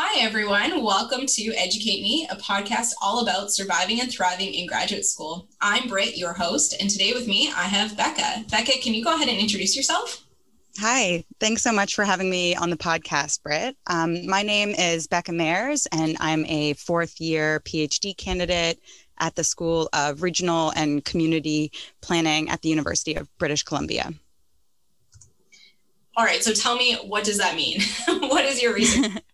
Hi, everyone. Welcome to Educate Me, a podcast all about surviving and thriving in graduate school. I'm Britt, your host, and today with me, I have Becca. Becca, can you go ahead and introduce yourself? Hi, thanks so much for having me on the podcast, Britt. Um, my name is Becca Mayers, and I'm a fourth year PhD candidate at the School of Regional and Community Planning at the University of British Columbia. All right, so tell me, what does that mean? what is your research?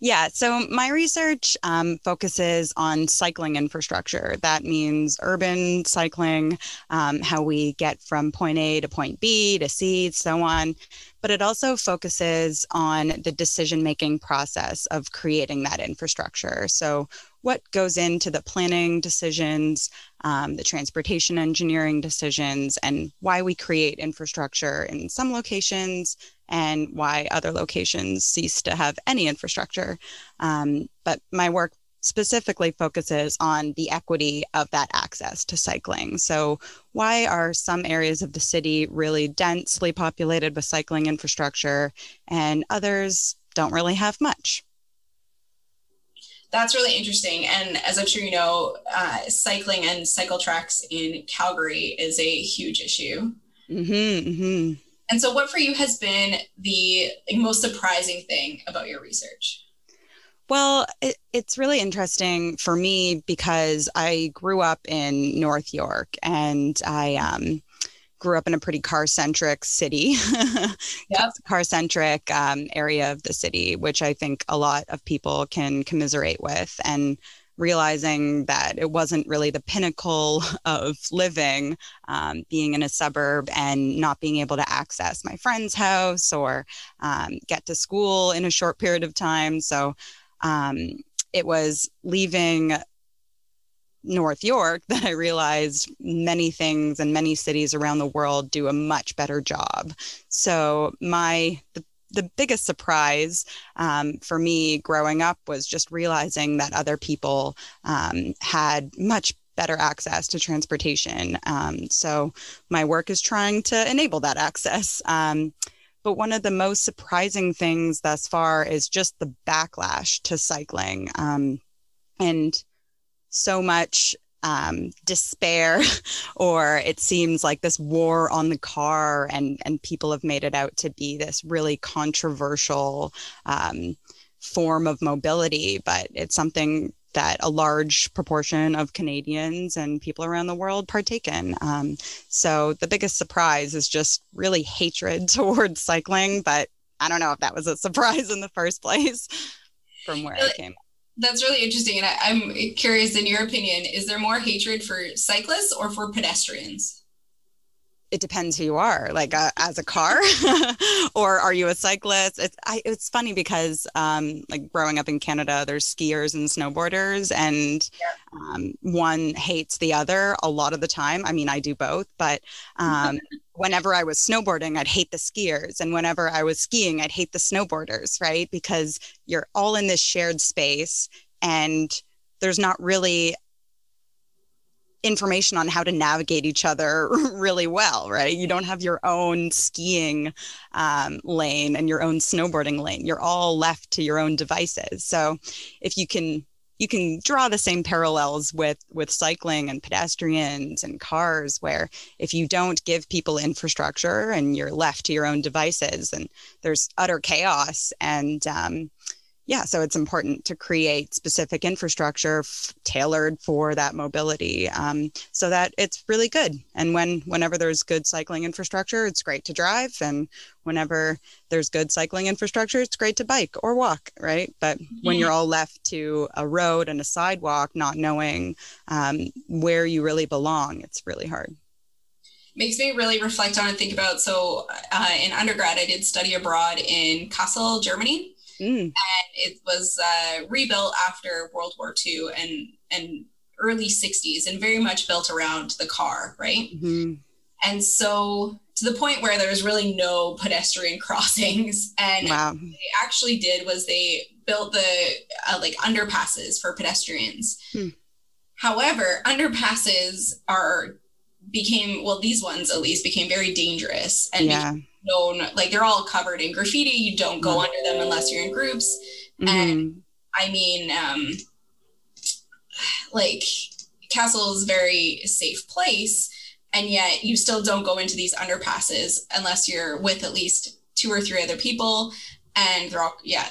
Yeah, so my research um, focuses on cycling infrastructure. That means urban cycling, um, how we get from point A to point B to C, so on. But it also focuses on the decision making process of creating that infrastructure. So, what goes into the planning decisions, um, the transportation engineering decisions, and why we create infrastructure in some locations and why other locations cease to have any infrastructure. Um, but my work specifically focuses on the equity of that access to cycling. So, why are some areas of the city really densely populated with cycling infrastructure and others don't really have much? That's really interesting. And as I'm sure you know, uh, cycling and cycle tracks in Calgary is a huge issue. Mm-hmm, mm-hmm. And so, what for you has been the most surprising thing about your research? Well, it, it's really interesting for me because I grew up in North York and I um, grew up in a pretty car centric city, yep. car centric um, area of the city, which I think a lot of people can commiserate with. And realizing that it wasn't really the pinnacle of living, um, being in a suburb and not being able to access my friend's house or um, get to school in a short period of time. So um, it was leaving North York that I realized many things and many cities around the world do a much better job. So my the the biggest surprise um, for me growing up was just realizing that other people um, had much better access to transportation. Um, so my work is trying to enable that access. But one of the most surprising things thus far is just the backlash to cycling. Um, and so much um, despair or it seems like this war on the car and and people have made it out to be this really controversial um, form of mobility but it's something that a large proportion of Canadians and people around the world partake in. Um, so the biggest surprise is just really hatred towards cycling, but I don't know if that was a surprise in the first place from where I came that's really interesting. And I, am curious, in your opinion, is there more hatred for cyclists or for pedestrians? It depends who you are, like uh, as a car, or are you a cyclist? It's I, it's funny because um, like growing up in Canada, there's skiers and snowboarders, and yeah. um, one hates the other a lot of the time. I mean, I do both, but um, whenever I was snowboarding, I'd hate the skiers. And whenever I was skiing, I'd hate the snowboarders, right? Because you're all in this shared space and there's not really information on how to navigate each other really well, right? You don't have your own skiing um, lane and your own snowboarding lane. You're all left to your own devices. So if you can you can draw the same parallels with with cycling and pedestrians and cars where if you don't give people infrastructure and you're left to your own devices and there's utter chaos and um, yeah, so it's important to create specific infrastructure f- tailored for that mobility, um, so that it's really good. And when whenever there's good cycling infrastructure, it's great to drive, and whenever there's good cycling infrastructure, it's great to bike or walk, right? But mm-hmm. when you're all left to a road and a sidewalk, not knowing um, where you really belong, it's really hard makes me really reflect on and think about. So, uh, in undergrad, I did study abroad in Kassel, Germany, Mm. And it was uh, rebuilt after World War II and, and early 60s and very much built around the car, right? Mm-hmm. And so to the point where there was really no pedestrian crossings. And wow. what they actually did was they built the uh, like underpasses for pedestrians. Hmm. However, underpasses are became well these ones at least became very dangerous and yeah known like they're all covered in graffiti you don't go under them unless you're in groups Mm-hmm. And I mean, um, like Kassel is a very safe place, and yet you still don't go into these underpasses unless you're with at least two or three other people, and they're all yeah.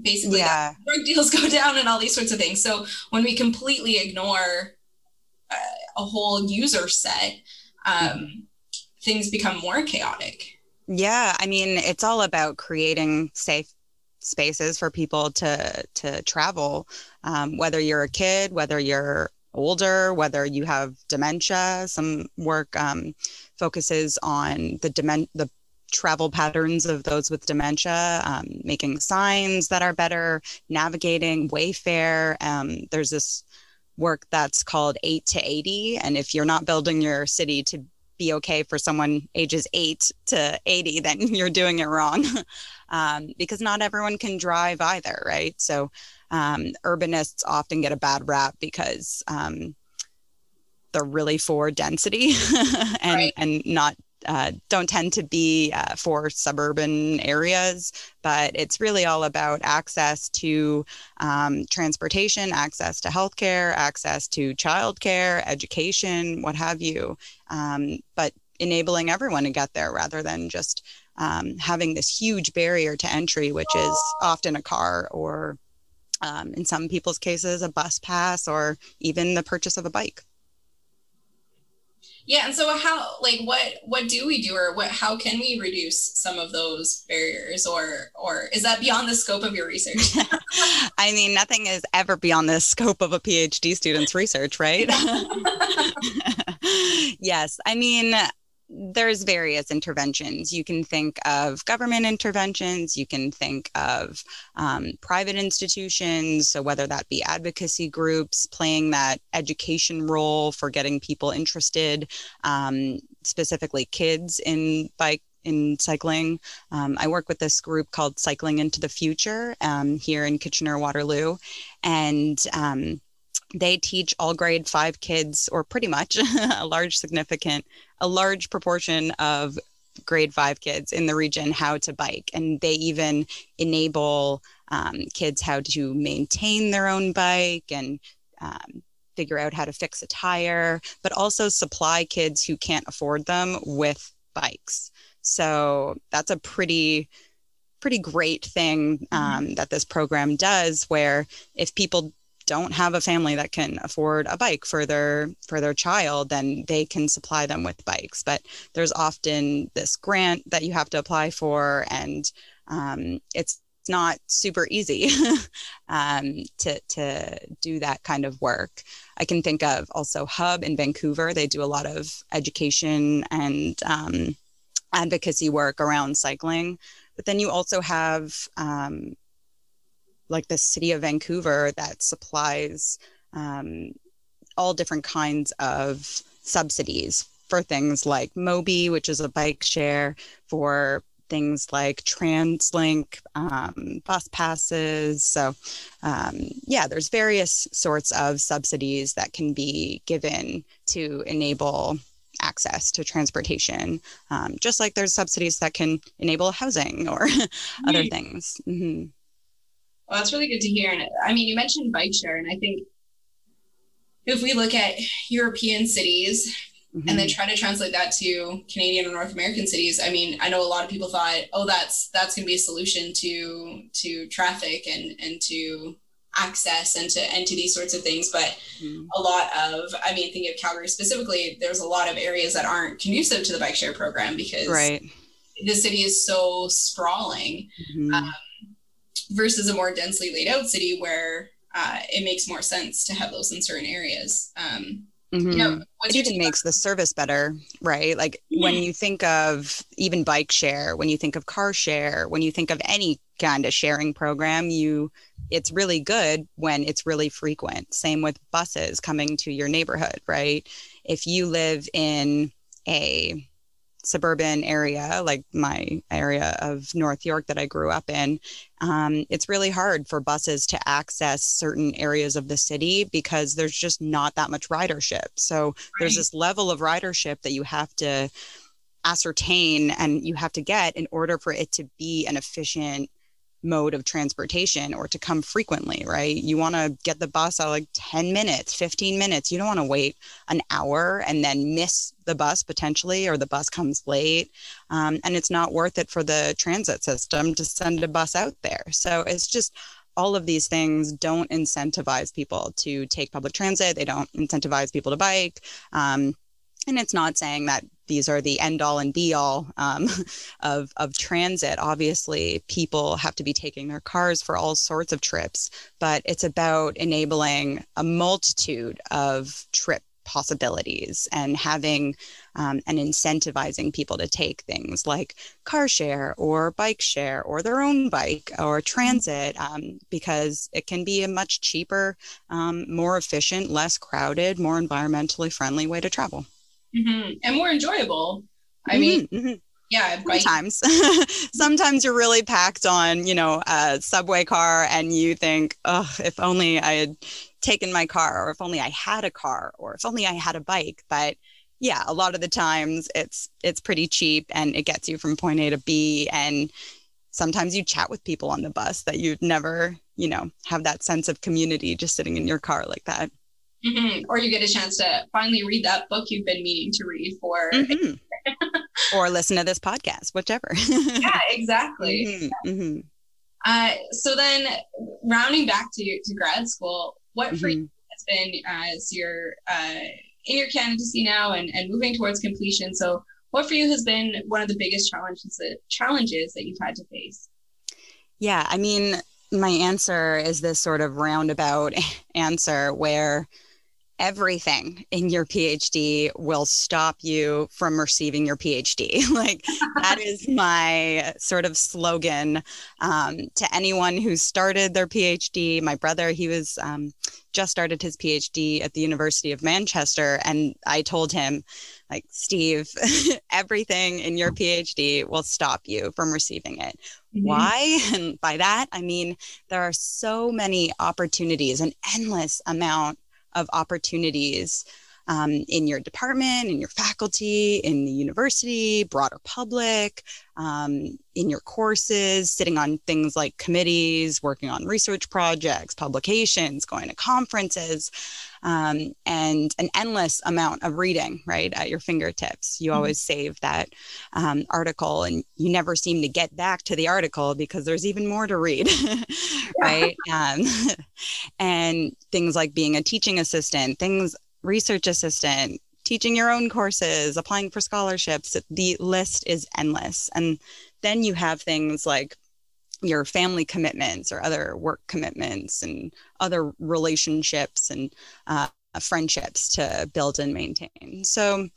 Basically, yeah. drug deals go down and all these sorts of things. So when we completely ignore uh, a whole user set, um, mm-hmm. things become more chaotic. Yeah, I mean, it's all about creating safe spaces for people to to travel. Um, whether you're a kid, whether you're older, whether you have dementia. Some work um, focuses on the demen- the travel patterns of those with dementia, um, making signs that are better, navigating Wayfair. Um, there's this work that's called 8 to 80. And if you're not building your city to be okay for someone ages 8 to 80, then you're doing it wrong um, because not everyone can drive either, right? So um, urbanists often get a bad rap because um, they're really for density and, right. and not uh, don't tend to be uh, for suburban areas, but it's really all about access to um, transportation, access to healthcare, access to childcare, education, what have you. Um, but enabling everyone to get there rather than just um, having this huge barrier to entry, which is often a car or, um, in some people's cases, a bus pass or even the purchase of a bike. Yeah, and so how like what what do we do or what how can we reduce some of those barriers or or is that beyond the scope of your research? I mean, nothing is ever beyond the scope of a PhD student's research, right? yes. I mean, there's various interventions. You can think of government interventions, you can think of um, private institutions, so whether that be advocacy groups playing that education role for getting people interested, um, specifically kids in bike in cycling. Um, I work with this group called Cycling into the Future um, here in Kitchener Waterloo, and um, they teach all grade five kids, or pretty much a large significant, a large proportion of grade five kids in the region how to bike. And they even enable um, kids how to maintain their own bike and um, figure out how to fix a tire, but also supply kids who can't afford them with bikes. So that's a pretty pretty great thing mm-hmm. um, that this program does where if people don't have a family that can afford a bike for their for their child then they can supply them with bikes but there's often this grant that you have to apply for and um, it's not super easy um, to to do that kind of work. I can think of also Hub in Vancouver. They do a lot of education and um, advocacy work around cycling. But then you also have um, like the city of Vancouver that supplies um, all different kinds of subsidies for things like Mobi, which is a bike share, for things like TransLink, um, bus passes. So, um, yeah, there's various sorts of subsidies that can be given to enable access to transportation, um, just like there's subsidies that can enable housing or other things. Mm-hmm. Well, that's really good to hear. And I mean, you mentioned bike share, and I think if we look at European cities mm-hmm. and then try to translate that to Canadian or North American cities, I mean, I know a lot of people thought, oh, that's that's going to be a solution to to traffic and and to access and to and to these sorts of things but mm-hmm. a lot of i mean thinking of calgary specifically there's a lot of areas that aren't conducive to the bike share program because right. the city is so sprawling mm-hmm. um, versus a more densely laid out city where uh, it makes more sense to have those in certain areas. Um, mm-hmm. you know, it even makes the service better, right? Like mm-hmm. when you think of even bike share, when you think of car share, when you think of any kind of sharing program, you it's really good when it's really frequent. Same with buses coming to your neighborhood, right? If you live in a suburban area, like my area of North York that I grew up in, um, it's really hard for buses to access certain areas of the city because there's just not that much ridership. So right. there's this level of ridership that you have to ascertain and you have to get in order for it to be an efficient mode of transportation or to come frequently, right? You want to get the bus at like 10 minutes, 15 minutes. You don't want to wait an hour and then miss the bus potentially, or the bus comes late. Um, and it's not worth it for the transit system to send a bus out there. So it's just all of these things don't incentivize people to take public transit. They don't incentivize people to bike. Um, and it's not saying that these are the end all and be all um, of, of transit. Obviously, people have to be taking their cars for all sorts of trips, but it's about enabling a multitude of trip possibilities and having um, and incentivizing people to take things like car share or bike share or their own bike or transit um, because it can be a much cheaper, um, more efficient, less crowded, more environmentally friendly way to travel. Mm-hmm. And more enjoyable. I mm-hmm, mean, mm-hmm. yeah, sometimes. sometimes you're really packed on, you know, a subway car and you think, oh, if only I had taken my car or if only I had a car or if only I had a bike. But yeah, a lot of the times it's it's pretty cheap and it gets you from point A to B and sometimes you chat with people on the bus that you'd never, you know, have that sense of community just sitting in your car like that. Mm-hmm. Or you get a chance to finally read that book you've been meaning to read for. Mm-hmm. or listen to this podcast, whichever. yeah, exactly. Mm-hmm. mm-hmm. Uh, so then, rounding back to, to grad school, what for you mm-hmm. has been uh, as you're uh, in your candidacy now and, and moving towards completion? So, what for you has been one of the biggest challenges that, challenges that you've had to face? Yeah, I mean, my answer is this sort of roundabout answer where everything in your PhD will stop you from receiving your PhD. like that is my sort of slogan um, to anyone who started their PhD. My brother, he was um, just started his PhD at the University of Manchester, and I told him, like, Steve, everything in your PhD will stop you from receiving it. Mm-hmm. Why? And by that, I mean, there are so many opportunities, an endless amount of opportunities um, in your department, in your faculty, in the university, broader public, um, in your courses, sitting on things like committees, working on research projects, publications, going to conferences, um, and an endless amount of reading right at your fingertips. You mm-hmm. always save that um, article and you never seem to get back to the article because there's even more to read, right? Um, and things like being a teaching assistant, things research assistant, teaching your own courses, applying for scholarships. The list is endless. And then you have things like your family commitments or other work commitments and other relationships and uh, friendships to build and maintain. So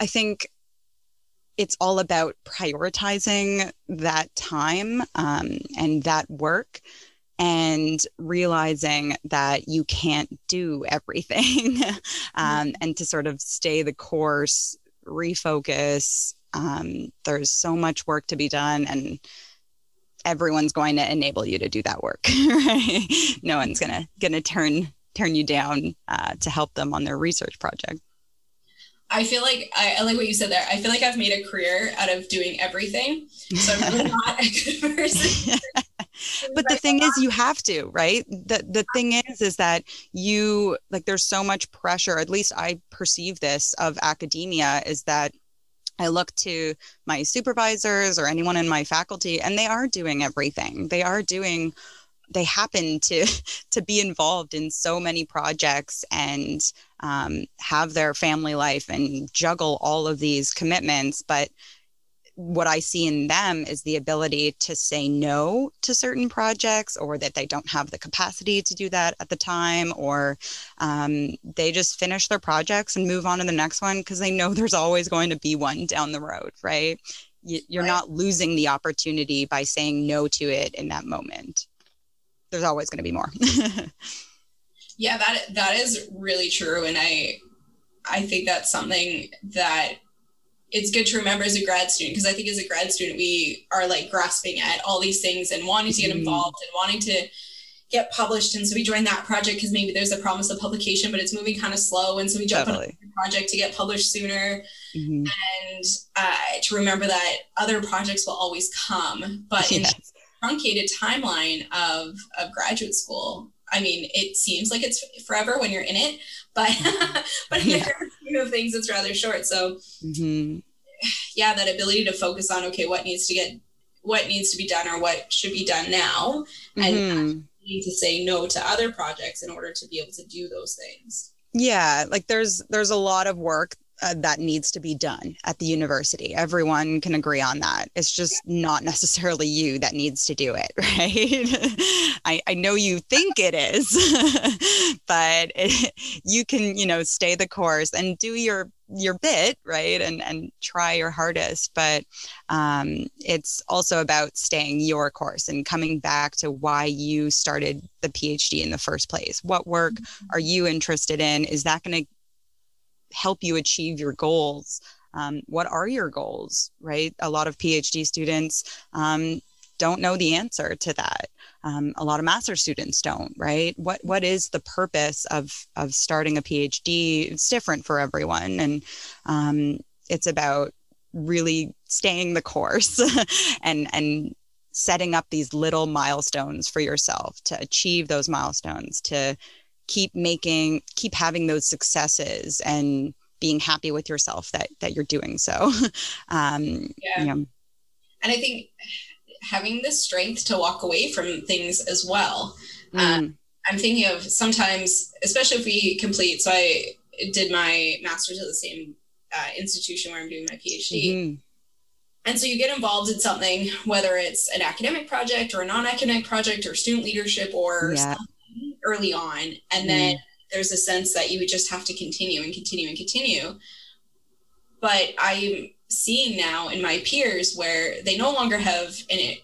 I think it's all about prioritizing that time um, and that work and realizing that you can't do everything um, and to sort of stay the course refocus um, there's so much work to be done and everyone's going to enable you to do that work right no one's gonna gonna turn turn you down uh, to help them on their research project I feel like I, I, like what you said there. I feel like I've made a career out of doing everything. So I'm really not a good person. But the thing is you have to right the the thing is is that you like there's so much pressure at least i perceive this of academia is that I look to my supervisors or anyone in my faculty, and they are doing everything. They are doing, they happen to to be involved in so many projects and um, have their family life and juggle all of these commitments. But what I see in them is the ability to say no to certain projects or that they don't have the capacity to do that at the time or um, they just finish their projects and move on to the next one because they know there's always going to be one down the road, right? You're right. not losing the opportunity by saying no to it in that moment. There's always going to be more. yeah, that that is really true, and I I think that's something that it's good to remember as a grad student because I think as a grad student we are like grasping at all these things and wanting to get mm-hmm. involved and wanting to get published and so we join that project because maybe there's a promise of publication but it's moving kind of slow and so we jump totally. on a project to get published sooner mm-hmm. and uh, to remember that other projects will always come but yes. truncated timeline of of graduate school. I mean, it seems like it's forever when you're in it, but but in the scheme of things, it's rather short. So, mm-hmm. yeah, that ability to focus on okay, what needs to get, what needs to be done, or what should be done now, and mm-hmm. need to say no to other projects in order to be able to do those things. Yeah, like there's there's a lot of work uh, that needs to be done at the university. Everyone can agree on that. It's just not necessarily you that needs to do it, right? I, I know you think it is, but it, you can, you know, stay the course and do your your bit right and and try your hardest but um, it's also about staying your course and coming back to why you started the phd in the first place. What work mm-hmm. are you interested in? Is that going to help you achieve your goals? Um, what are your goals right? A lot of phd students um, don't know the answer to that. Um, a lot of master's students don't right? What what is the purpose of of starting a phd it's different for everyone. And um, it's about really staying the course and and setting up these little milestones for yourself to achieve those milestones to keep making keep having those successes and being happy with yourself that that you're doing so. Um yeah. You know. and i think having the strength to walk away from things as well mm. um, i'm thinking of sometimes especially if we complete so i did my master's at the same uh, institution where i'm doing my phd mm-hmm. And so you get involved in something, whether it's an academic project or a non-academic project or student leadership or yeah early on and mm. then there's a sense that you would just have to continue and continue and continue but i'm seeing now in my peers where they no longer have an,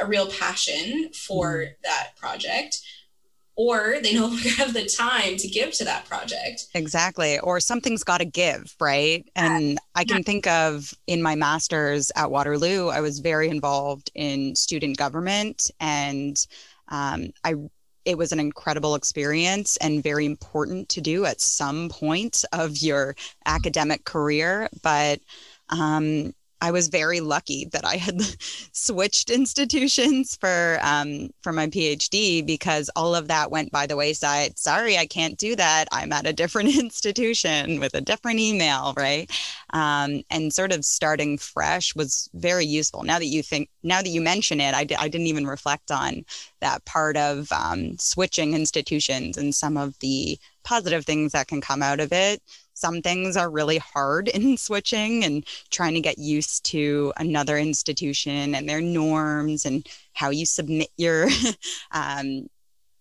a real passion for mm. that project or they no longer have the time to give to that project. Exactly. Or something's got to give, right? And I can think of in my master's at Waterloo, I was very involved in student government and um, I it was an incredible experience and very important to do at some point of your academic career. But um, I was very lucky that I had switched institutions for um, for my PhD because all of that went by the wayside. Sorry, I can't do that. I'm at a different institution with a different email, right? Um, and sort of starting fresh was very useful. Now that you think, now that you mention it, I d- I didn't even reflect on that part of um, switching institutions and some of the positive things that can come out of it some things are really hard in switching and trying to get used to another institution and their norms and how you submit your um,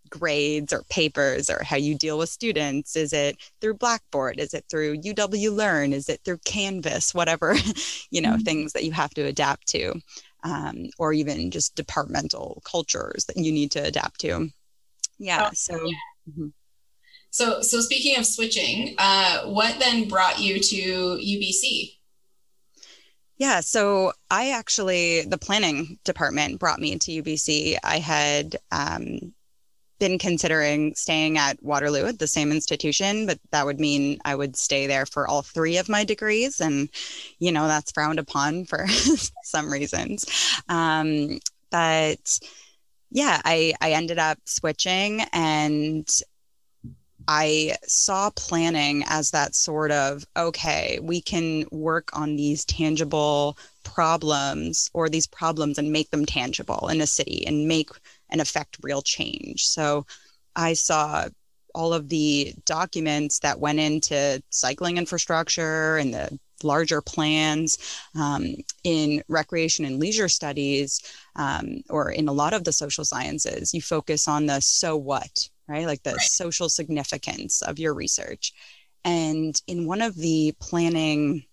grades or papers or how you deal with students is it through blackboard is it through uw learn is it through canvas whatever you know mm-hmm. things that you have to adapt to um, or even just departmental cultures that you need to adapt to yeah oh, so yeah. Mm-hmm. So, so speaking of switching, uh, what then brought you to UBC? Yeah, so I actually, the planning department brought me to UBC. I had um, been considering staying at Waterloo at the same institution, but that would mean I would stay there for all three of my degrees. And, you know, that's frowned upon for some reasons. Um, but yeah, I, I ended up switching and I saw planning as that sort of okay, we can work on these tangible problems or these problems and make them tangible in a city and make and affect real change. So I saw all of the documents that went into cycling infrastructure and the larger plans um, in recreation and leisure studies um, or in a lot of the social sciences you focus on the so what right? Like the right. social significance of your research. And in one of the planning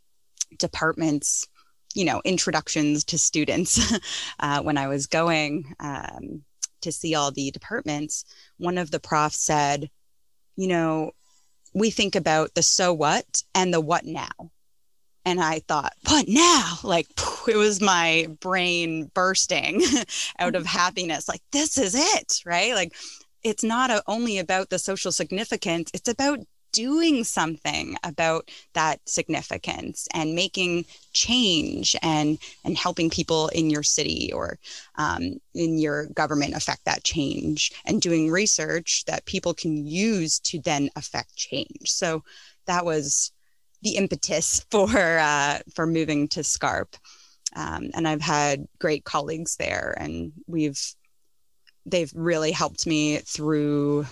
departments, you know, introductions to students, uh, when I was going um, to see all the departments, one of the profs said, you know, we think about the so what and the what now. And I thought, what now? Like, it was my brain bursting out of mm-hmm. happiness. Like, this is it, right? Like, it's not a, only about the social significance, it's about doing something about that significance and making change and and helping people in your city or um, in your government affect that change and doing research that people can use to then affect change. So that was the impetus for uh, for moving to scarp. Um, and i've had great colleagues there and we've they've really helped me through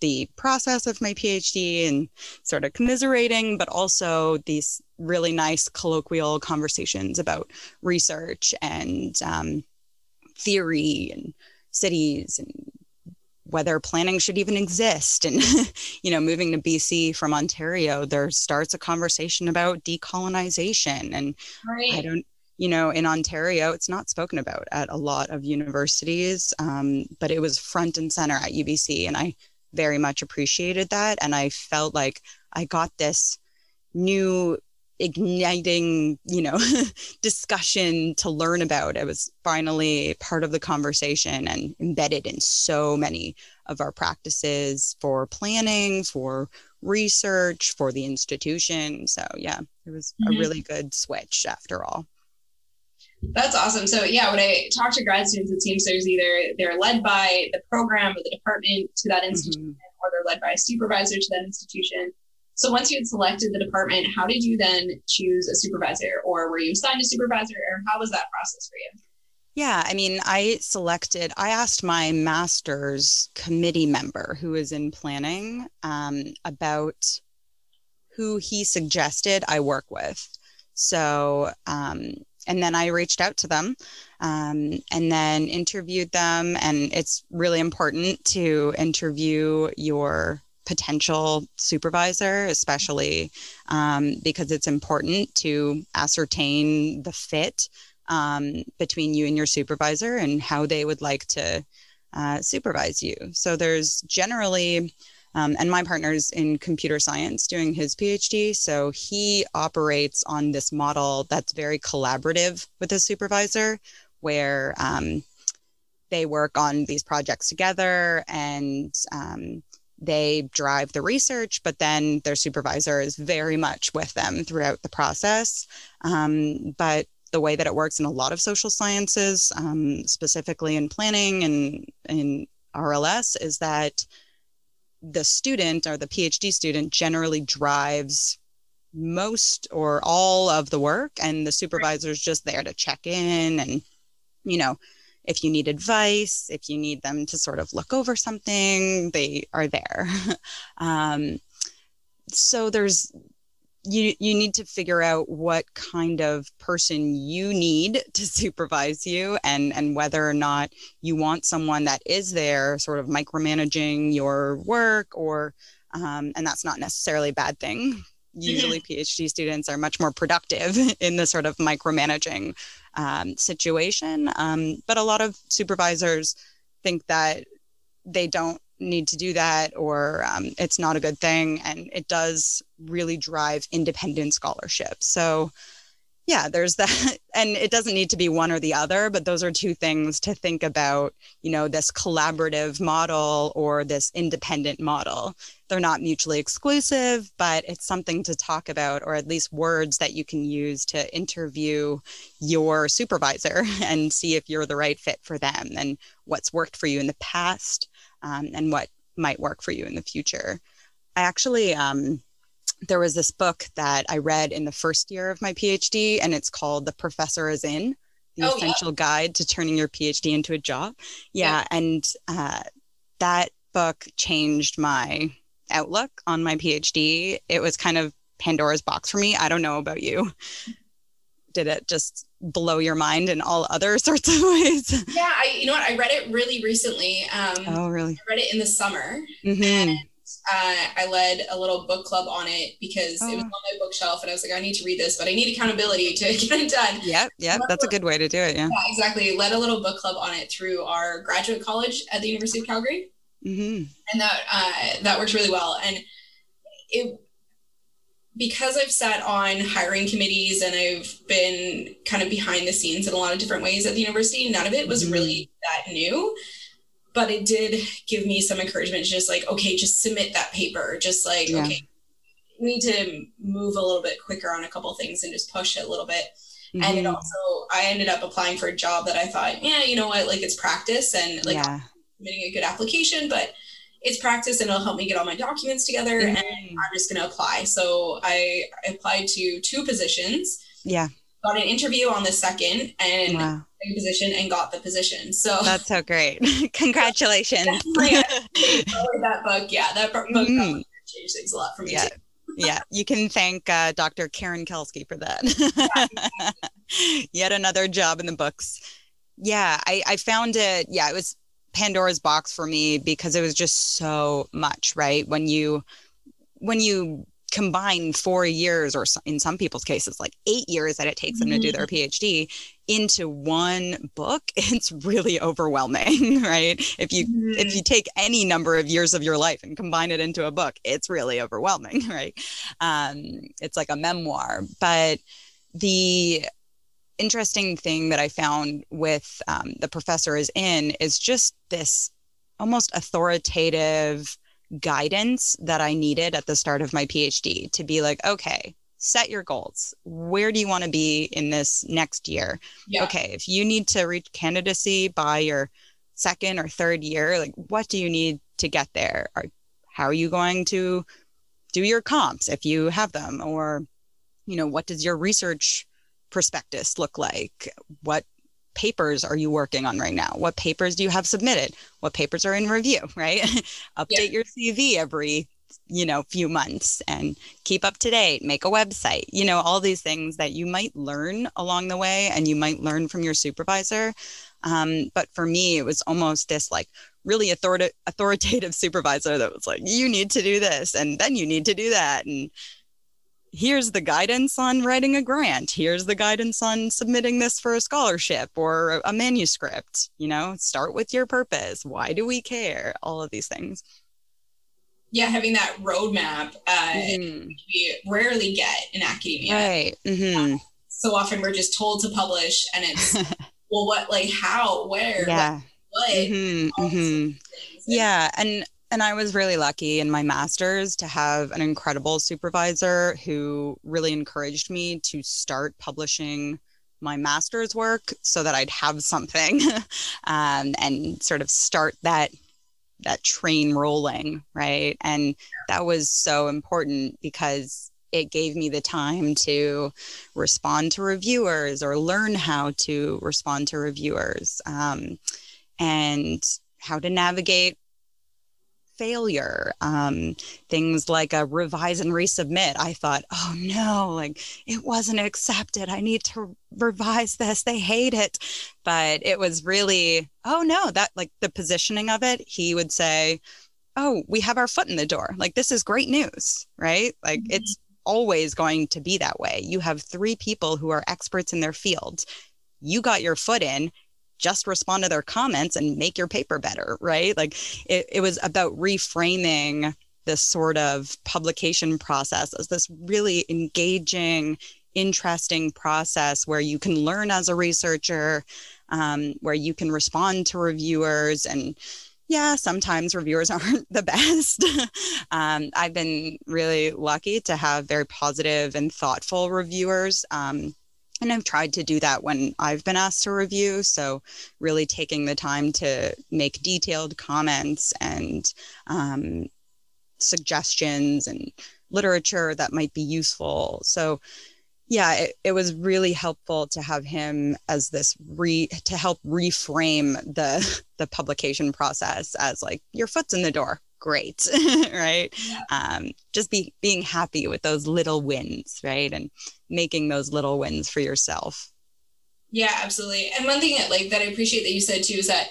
the process of my PhD and sort of commiserating, but also these really nice colloquial conversations about research and um, theory and cities and whether planning should even exist. And, you know, moving to BC from Ontario, there starts a conversation about decolonization. And right. I don't, you know, in Ontario, it's not spoken about at a lot of universities, um, but it was front and center at UBC. And I very much appreciated that. And I felt like I got this new igniting you know discussion to learn about it was finally part of the conversation and embedded in so many of our practices for planning for research for the institution so yeah it was mm-hmm. a really good switch after all that's awesome. So yeah, when I talk to grad students, it seems there's either they're led by the program or the department to that institution, mm-hmm. or they're led by a supervisor to that institution. So once you had selected the department, how did you then choose a supervisor, or were you assigned a supervisor, or how was that process for you? Yeah, I mean, I selected, I asked my master's committee member who is in planning um, about who he suggested I work with. So um, and then I reached out to them um, and then interviewed them. And it's really important to interview your potential supervisor, especially um, because it's important to ascertain the fit um, between you and your supervisor and how they would like to uh, supervise you. So there's generally um, and my partner's in computer science doing his PhD. So he operates on this model that's very collaborative with his supervisor, where um, they work on these projects together and um, they drive the research, but then their supervisor is very much with them throughout the process. Um, but the way that it works in a lot of social sciences, um, specifically in planning and in RLS, is that the student or the PhD student generally drives most or all of the work and the supervisor is just there to check in and you know if you need advice if you need them to sort of look over something they are there. Um, so there's you you need to figure out what kind of person you need to supervise you and and whether or not you want someone that is there sort of micromanaging your work or um, and that's not necessarily a bad thing. Usually phd students are much more productive in the sort of micromanaging um, situation um, but a lot of supervisors think that they don't need to do that or um, it's not a good thing. And it does really drive independent scholarship so yeah there's that and it doesn't need to be one or the other but those are two things to think about you know this collaborative model or this independent model they're not mutually exclusive but it's something to talk about or at least words that you can use to interview your supervisor and see if you're the right fit for them and what's worked for you in the past um, and what might work for you in the future. I actually, um, there was this book that I read in the first year of my PhD, and it's called The Professor is In The oh, Essential yeah. Guide to Turning Your PhD into a Job. Yeah. yeah. And uh, that book changed my outlook on my PhD. It was kind of Pandora's box for me. I don't know about you did it just blow your mind in all other sorts of ways? Yeah, I you know what I read it really recently. Um, oh, really? I read it in the summer, mm-hmm. and uh, I led a little book club on it because oh. it was oh. on my bookshelf, and I was like, I need to read this, but I need accountability to get it done. Yep, yep, that's a good way to do it. Yeah. yeah, exactly. Led a little book club on it through our graduate college at the University of Calgary, mm-hmm. and that uh, that worked really well, and it because I've sat on hiring committees and I've been kind of behind the scenes in a lot of different ways at the university, none of it was mm-hmm. really that new. But it did give me some encouragement just like okay just submit that paper just like yeah. okay need to move a little bit quicker on a couple things and just push it a little bit mm-hmm. and it mm-hmm. also i ended up applying for a job that i thought yeah you know what like it's practice and like yeah. submitting a good application but it's practice and it'll help me get all my documents together mm-hmm. and i'm just going to apply so i applied to two positions yeah got an interview on the second and wow. position and got the position. So that's so great. Congratulations. that book. Yeah, that book mm-hmm. changed things a lot for me yeah. too. yeah, you can thank uh, Dr. Karen Kelsky for that. Yet another job in the books. Yeah, I, I found it. Yeah, it was Pandora's box for me because it was just so much, right? When you when you combine four years or in some people's cases like eight years that it takes them to do their mm-hmm. phd into one book it's really overwhelming right if you mm-hmm. if you take any number of years of your life and combine it into a book it's really overwhelming right um, it's like a memoir but the interesting thing that i found with um, the professor is in is just this almost authoritative guidance that I needed at the start of my PhD to be like, okay, set your goals. Where do you want to be in this next year? Yeah. Okay, if you need to reach candidacy by your second or third year, like what do you need to get there? Or how are you going to do your comps if you have them? Or, you know, what does your research prospectus look like? What papers are you working on right now? What papers do you have submitted? What papers are in review, right? Update yeah. your CV every, you know, few months and keep up to date, make a website, you know, all these things that you might learn along the way and you might learn from your supervisor. Um, but for me, it was almost this like really authoritative supervisor that was like, you need to do this and then you need to do that. And here's the guidance on writing a grant. Here's the guidance on submitting this for a scholarship or a manuscript you know start with your purpose. Why do we care? All of these things. Yeah having that roadmap uh, mm-hmm. we rarely get in academia. Right. Mm-hmm. so often we're just told to publish and it's well what like how where yeah. what, mm-hmm. mm-hmm. yeah and and I was really lucky in my master's to have an incredible supervisor who really encouraged me to start publishing my master's work so that I'd have something um, and sort of start that that train rolling, right? And that was so important because it gave me the time to respond to reviewers or learn how to respond to reviewers um, and how to navigate failure. Um, things like a revise and resubmit. I thought, oh no, like it wasn't accepted. I need to revise this. They hate it. But it was really, oh no, that like the positioning of it, he would say, oh, we have our foot in the door. Like this is great news, right? Like mm-hmm. it's always going to be that way. You have three people who are experts in their field. You got your foot in just respond to their comments and make your paper better, right? Like it, it was about reframing this sort of publication process as this really engaging, interesting process where you can learn as a researcher, um, where you can respond to reviewers and yeah, sometimes reviewers aren't the best. um, I've been really lucky to have very positive and thoughtful reviewers. Um, and I've tried to do that when I've been asked to review. So, really taking the time to make detailed comments and um, suggestions and literature that might be useful. So, yeah, it, it was really helpful to have him as this re to help reframe the the publication process as like your foot's in the door great right yeah. um, just be being happy with those little wins right and making those little wins for yourself yeah absolutely and one thing that like that i appreciate that you said too is that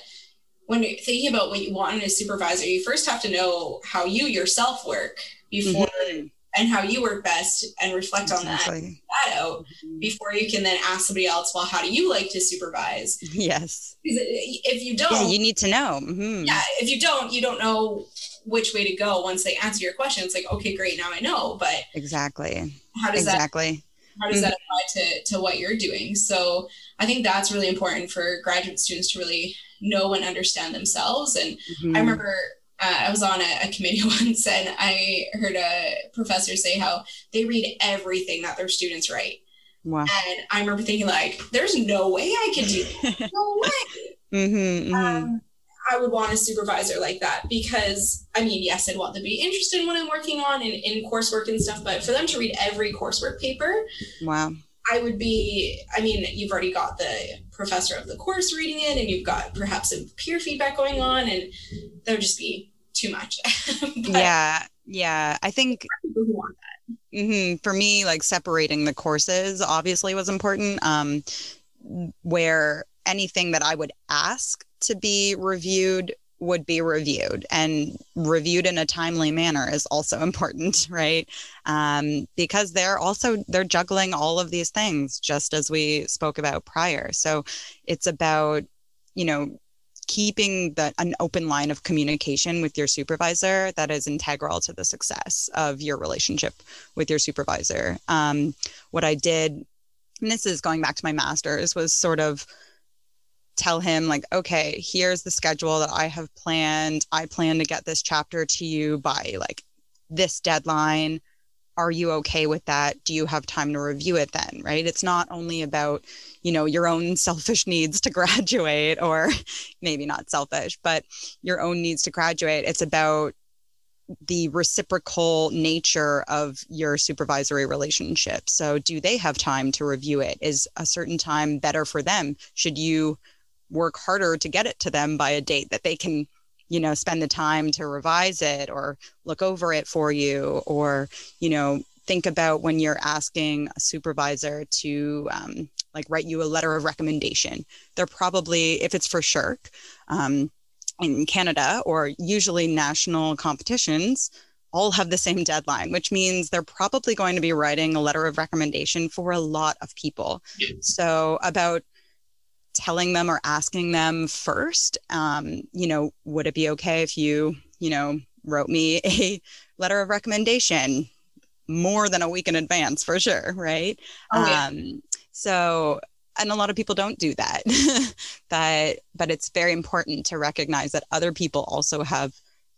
when you're thinking about what you want in a supervisor you first have to know how you yourself work before mm-hmm. and how you work best and reflect exactly. on that, that out mm-hmm. before you can then ask somebody else well how do you like to supervise yes if you don't yeah, you need to know mm-hmm. yeah if you don't you don't know which way to go once they answer your question. It's like, okay, great, now I know. But exactly. How does exactly. that how does mm-hmm. that apply to, to what you're doing? So I think that's really important for graduate students to really know and understand themselves. And mm-hmm. I remember uh, I was on a, a, committee once and I heard a professor say how they read everything that their students write. Wow. And I remember thinking like, there's no way I can do that. No way. mm-hmm, mm-hmm. Um, I would want a supervisor like that because I mean, yes, I'd want them to be interested in what I'm working on and in coursework and stuff, but for them to read every coursework paper, wow, I would be. I mean, you've already got the professor of the course reading it, and you've got perhaps some peer feedback going on, and that would just be too much. yeah, yeah, I think. Mm-hmm. For me, like separating the courses obviously was important. Um, where anything that I would ask to be reviewed would be reviewed and reviewed in a timely manner is also important right? Um, because they're also they're juggling all of these things just as we spoke about prior. So it's about you know keeping the an open line of communication with your supervisor that is integral to the success of your relationship with your supervisor. Um, what i did and this is going back to my master's was sort of tell him like okay here's the schedule that i have planned. I plan to get this chapter to you by like this deadline. Are you okay with that? Do you have time to review it then? Right? It's not only about you know your own selfish needs to graduate or maybe not selfish but your own needs to graduate. It's about the reciprocal nature of your supervisory relationship. So do they have time to review it? Is a certain time better for them? Should you work harder to get it to them by a date that they can you know spend the time to revise it or look over it for you or you know think about when you're asking a supervisor to um, like write you a letter of recommendation they're probably if it's for SSHRC um, in canada or usually national competitions all have the same deadline, which means they're probably going to be writing a letter of recommendation for a lot of people. So, about telling them or asking them first um, you know would it be okay if you you know wrote me a letter of recommendation more than a week in advance for sure right oh, yeah. um, so and a lot of people don't do that but but it's very important to recognize that other people also have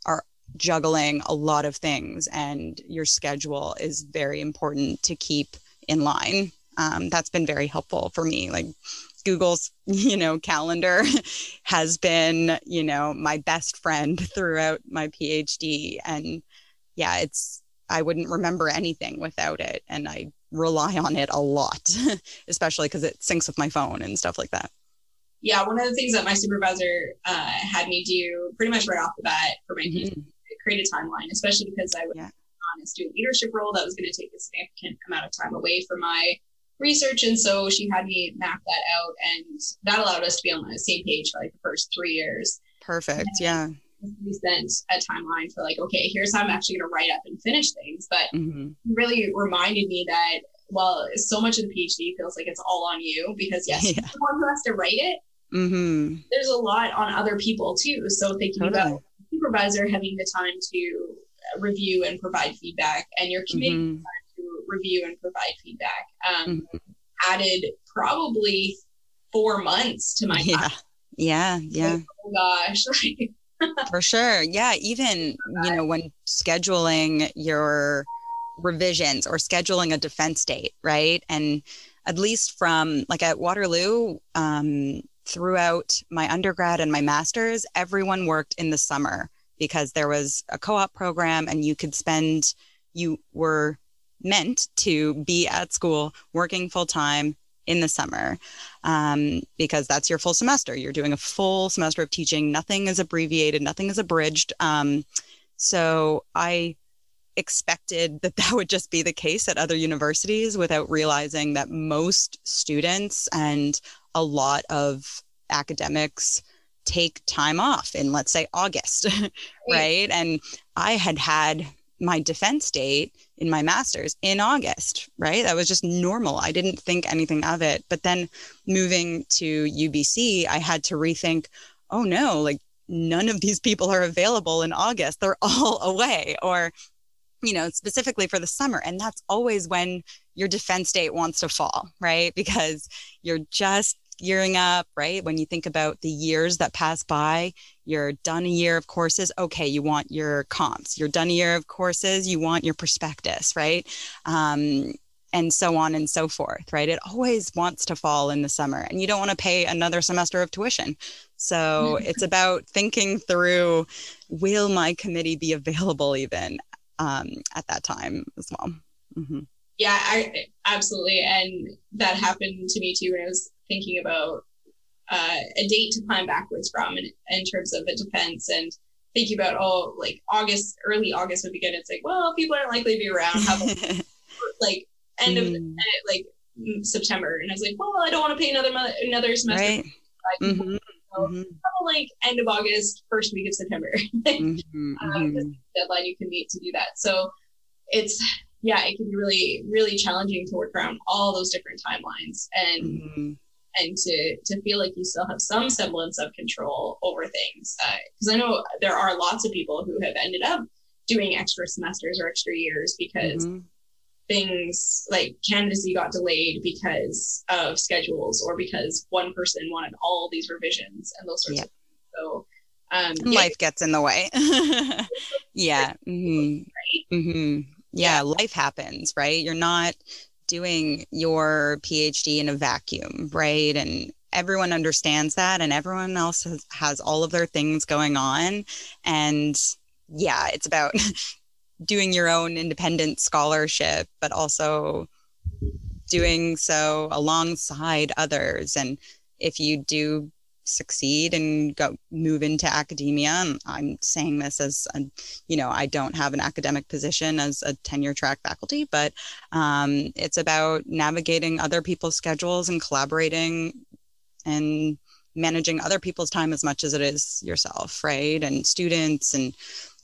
are juggling a lot of things and your schedule is very important to keep in line um, that's been very helpful for me like Google's, you know, calendar has been, you know, my best friend throughout my PhD. And yeah, it's, I wouldn't remember anything without it. And I rely on it a lot, especially because it syncs with my phone and stuff like that. Yeah, one of the things that my supervisor uh, had me do pretty much right off the bat for my mm-hmm. create a timeline, especially because I was yeah. on a student leadership role that was going to take a significant amount of time away from my research. And so she had me map that out, and that allowed us to be on the same page for like the first three years. Perfect. Yeah. We sent a timeline for like, okay, here's how I'm actually going to write up and finish things. But mm-hmm. really reminded me that, well, so much of the PhD feels like it's all on you because, yes, yeah. the one who has to write it. Mm-hmm. There's a lot on other people too. So thinking totally. about supervisor having the time to review and provide feedback and your committee mm-hmm review and provide feedback. Um, mm-hmm. Added probably four months to my yeah. Time. Yeah, yeah. oh gosh. For sure. Yeah, even you know when scheduling your revisions or scheduling a defense date, right? And at least from like at Waterloo, um, throughout my undergrad and my master's, everyone worked in the summer because there was a co-op program and you could spend you were meant to be at school working full time in the summer um, because that's your full semester. You're doing a full semester of teaching. Nothing is abbreviated, nothing is abridged. Um, so I expected that that would just be the case at other universities without realizing that most students and a lot of academics take time off in, let's say, August, right? And I had had my defense date in my master's in August, right? That was just normal. I didn't think anything of it. But then moving to UBC, I had to rethink, oh no, like none of these people are available in August. They're all away or you know, specifically for the summer. And that's always when your defense date wants to fall, right? Because you're just gearing up, right? When you think about the years that pass by, you're done a year of courses. Okay, you want your comps. You're done a year of courses. You want your prospectus, right? Um, and so on and so forth, right? It always wants to fall in the summer, and you don't want to pay another semester of tuition. So it's about thinking through will my committee be available even um, at that time as well? Mm-hmm. Yeah, I, absolutely. And that happened to me too when I was thinking about uh, a date to plan backwards from in, in terms of a defense and thinking about, oh, like August, early August would be good. It's like, well, people aren't likely to be around. How like end of mm. like September? And I was like, well, I don't want to pay another month, another semester. Right. Mm-hmm. So mm-hmm. like end of August, first week of September. mm-hmm. um, deadline you can meet to do that. So it's yeah, it can be really really challenging to work around all those different timelines and mm-hmm. And to to feel like you still have some semblance of control over things. Because uh, I know there are lots of people who have ended up doing extra semesters or extra years because mm-hmm things like candidacy got delayed because of schedules or because one person wanted all these revisions and those sorts yeah. of things. So um, yeah. life gets in the way. yeah. Mm-hmm. Right? Mm-hmm. Yeah, yeah, life happens, right? You're not doing your PhD in a vacuum, right? And everyone understands that and everyone else has, has all of their things going on and yeah it's about doing your own independent scholarship, but also doing so alongside others. And if you do succeed and go move into academia and i'm saying this as a, you know i don't have an academic position as a tenure track faculty but um, it's about navigating other people's schedules and collaborating and managing other people's time as much as it is yourself right and students and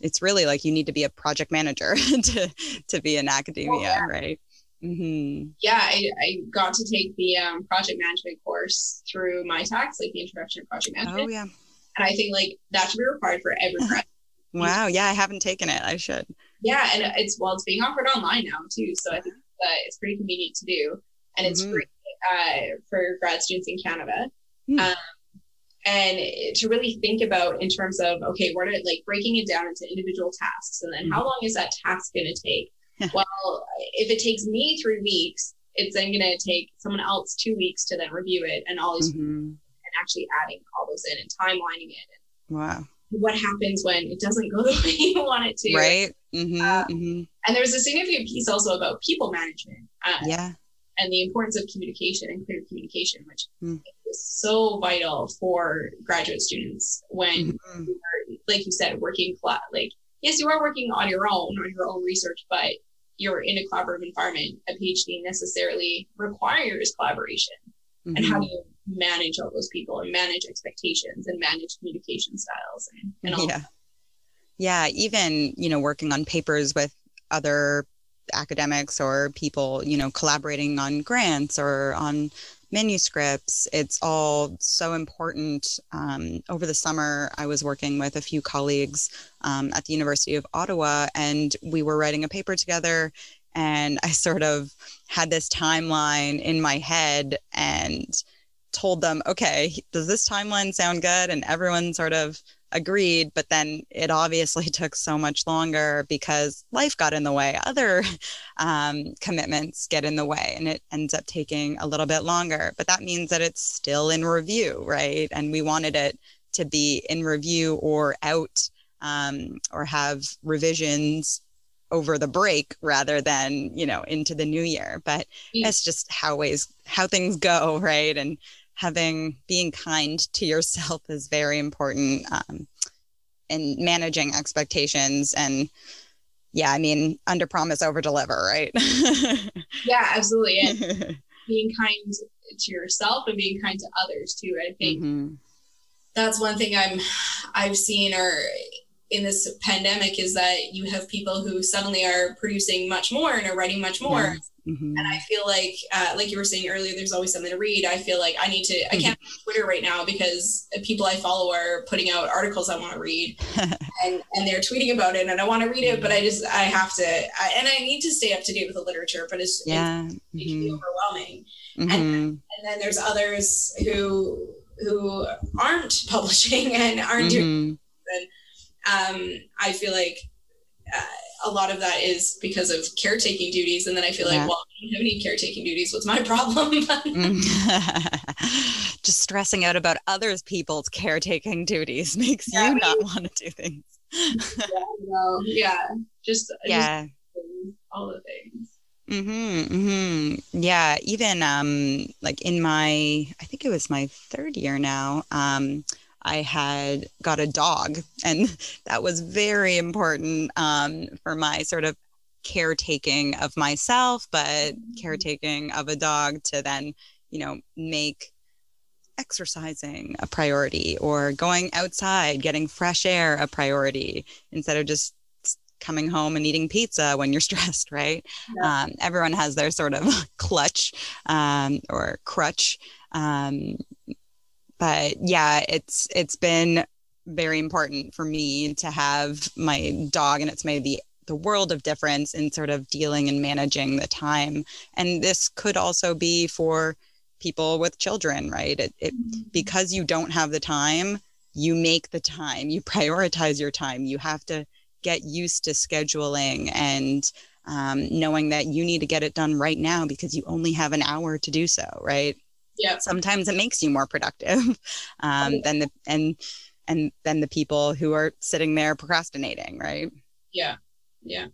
it's really like you need to be a project manager to to be in academia, yeah. right? Mm-hmm. Yeah, I, I got to take the um, project management course through Mitacs, like the introduction to project oh, management. Oh yeah, and I think like that should be required for every grad. wow, yeah, I haven't taken it. I should. Yeah, and it's well, it's being offered online now too, so I think that it's pretty convenient to do, and it's mm-hmm. free uh, for grad students in Canada. Mm. Um, and to really think about in terms of okay what are like breaking it down into individual tasks and then mm-hmm. how long is that task going to take well if it takes me three weeks it's then going to take someone else two weeks to then review it and all these mm-hmm. and actually adding all those in and timelining it and wow what happens when it doesn't go the way you want it to right mm-hmm, um, mm-hmm. and there's a significant piece also about people management uh, yeah and the importance of communication and clear communication, which mm. is so vital for graduate students when mm-hmm. you are, like you said, working like yes, you are working on your own on your own research, but you're in a collaborative environment. A PhD necessarily requires collaboration, mm-hmm. and how mm-hmm. do you manage all those people and manage expectations and manage communication styles and, and all. Yeah, yeah. Even you know, working on papers with other academics or people, you know, collaborating on grants or on manuscripts. It's all so important. Um, over the summer, I was working with a few colleagues um, at the University of Ottawa, and we were writing a paper together. And I sort of had this timeline in my head and told them, okay, does this timeline sound good? And everyone sort of agreed but then it obviously took so much longer because life got in the way. Other um, commitments get in the way and it ends up taking a little bit longer but that means that it's still in review right? And we wanted it to be in review or out um, or have revisions over the break rather than you know into the new year. But that's just how ways how things go right? And having being kind to yourself is very important um, in managing expectations and yeah i mean under promise over deliver right yeah absolutely and being kind to yourself and being kind to others too i think mm-hmm. that's one thing i'm i've seen or in this pandemic is that you have people who suddenly are producing much more and are writing much more. Yeah. Mm-hmm. And I feel like, uh, like you were saying earlier, there's always something to read. I feel like I need to, I can't mm-hmm. Twitter right now because people I follow are putting out articles I want to read and, and they're tweeting about it and I want to read it, but I just, I have to, I, and I need to stay up to date with the literature, but it's, yeah. it's, it can be mm-hmm. overwhelming. Mm-hmm. And, and then there's others who, who aren't publishing and aren't mm-hmm. doing, and um, I feel like, uh, a lot of that is because of caretaking duties. And then I feel like, well, I don't have any caretaking duties. What's my problem? Just stressing out about others people's caretaking duties makes yeah, you not want to do things. yeah, no, yeah, just yeah, just all the things. Mm-hmm, mm-hmm. Yeah, even um, like in my, I think it was my third year now. Um, I had got a dog, and that was very important um, for my sort of caretaking of myself, but mm-hmm. caretaking of a dog to then, you know, make exercising a priority or going outside, getting fresh air a priority instead of just coming home and eating pizza when you're stressed, right? Yeah. Um, everyone has their sort of clutch um, or crutch um, but yeah, it's it's been very important for me to have my dog, and it's made the the world of difference in sort of dealing and managing the time. And this could also be for people with children, right? It, it mm-hmm. because you don't have the time, you make the time, you prioritize your time. You have to get used to scheduling and um, knowing that you need to get it done right now because you only have an hour to do so, right? Yeah. sometimes it makes you more productive um, than the and and then the people who are sitting there procrastinating right? Yeah. Yeah.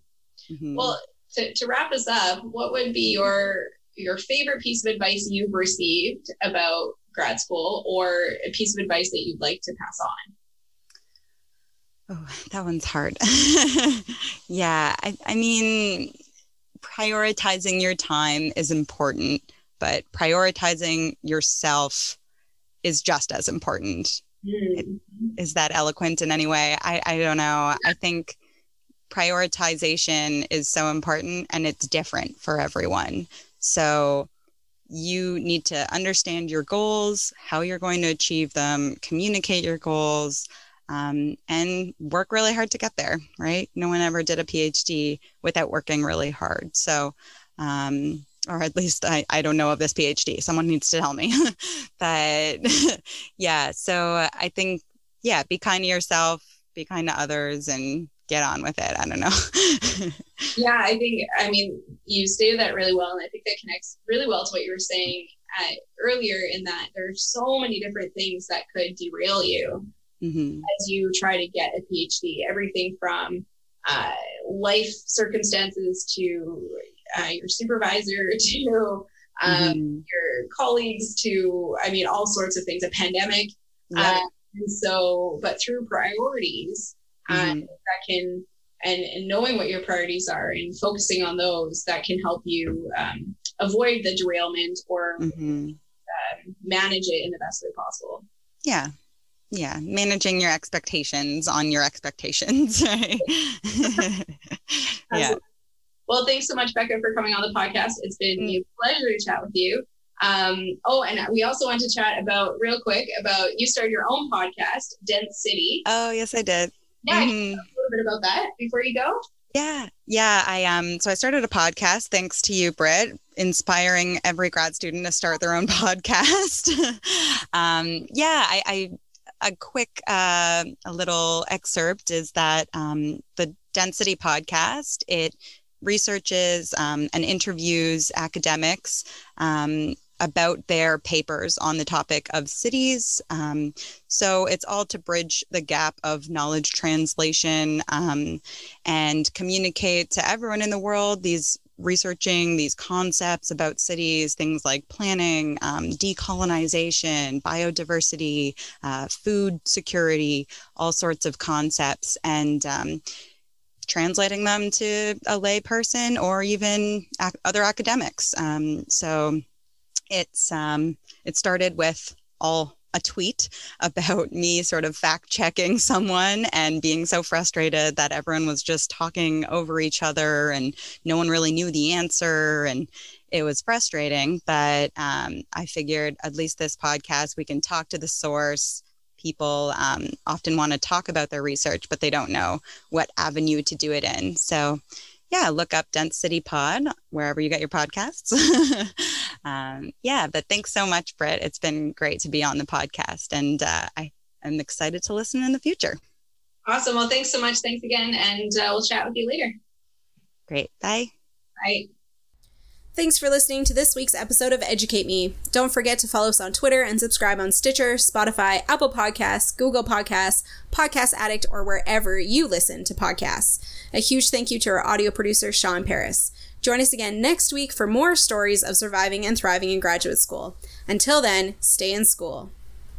Mm-hmm. well to, to wrap us up what would be your your favorite piece of advice you've received about grad school or a piece of advice that you'd like to pass on? Oh, that one's hard. yeah, I, I mean, prioritizing your time is important but prioritizing yourself is just as important. Mm. Is that eloquent in any way? I, I don't know. I think prioritization is so important and it's different for everyone. So you need to understand your goals, how you're going to achieve them, communicate your goals, um, and work really hard to get there, right? No one ever did a PhD without working really hard. So, um, or at least I, I don't know of this PhD. Someone needs to tell me. but yeah, so I think, yeah, be kind to yourself, be kind to others, and get on with it. I don't know. yeah, I think, I mean, you stated that really well. And I think that connects really well to what you were saying at, uh, earlier in that there's so many different things that could derail you mm-hmm. as you try to get a PhD. Everything from uh, life circumstances to uh, your supervisor to um, mm-hmm. your colleagues to i mean all sorts of things a pandemic yeah. uh, and so but through priorities uh, mm-hmm. that can and, and knowing what your priorities are and focusing on those that can help you um, avoid the derailment or mm-hmm. uh, manage it in the best way possible yeah yeah managing your expectations on your expectations right yeah well, thanks so much, Becca, for coming on the podcast. It's been mm. a pleasure to chat with you. Um, oh, and we also want to chat about real quick about you started your own podcast, Dense City. Oh, yes, I did. Yeah, mm-hmm. a little bit about that before you go. Yeah, yeah. I um, so I started a podcast thanks to you, Britt, inspiring every grad student to start their own podcast. um, yeah, I, I a quick uh, a little excerpt is that um, the density podcast it researches um, and interviews academics um, about their papers on the topic of cities. Um, so it's all to bridge the gap of knowledge translation um, and communicate to everyone in the world these researching these concepts about cities, things like planning, um, decolonization, biodiversity, uh, food security, all sorts of concepts. And um, translating them to a lay person or even ac- other academics. Um, so it's um, it started with all a tweet about me sort of fact checking someone and being so frustrated that everyone was just talking over each other and no one really knew the answer. And it was frustrating. But um, I figured at least this podcast, we can talk to the source. People um, often want to talk about their research, but they don't know what avenue to do it in. So, yeah, look up Dense City Pod wherever you get your podcasts. um, yeah, but thanks so much, Britt. It's been great to be on the podcast, and uh, I am excited to listen in the future. Awesome. Well, thanks so much. Thanks again, and uh, we'll chat with you later. Great. Bye. Bye. Thanks for listening to this week's episode of Educate Me. Don't forget to follow us on Twitter and subscribe on Stitcher, Spotify, Apple Podcasts, Google Podcasts, Podcast Addict, or wherever you listen to podcasts. A huge thank you to our audio producer, Sean Paris. Join us again next week for more stories of surviving and thriving in graduate school. Until then, stay in school.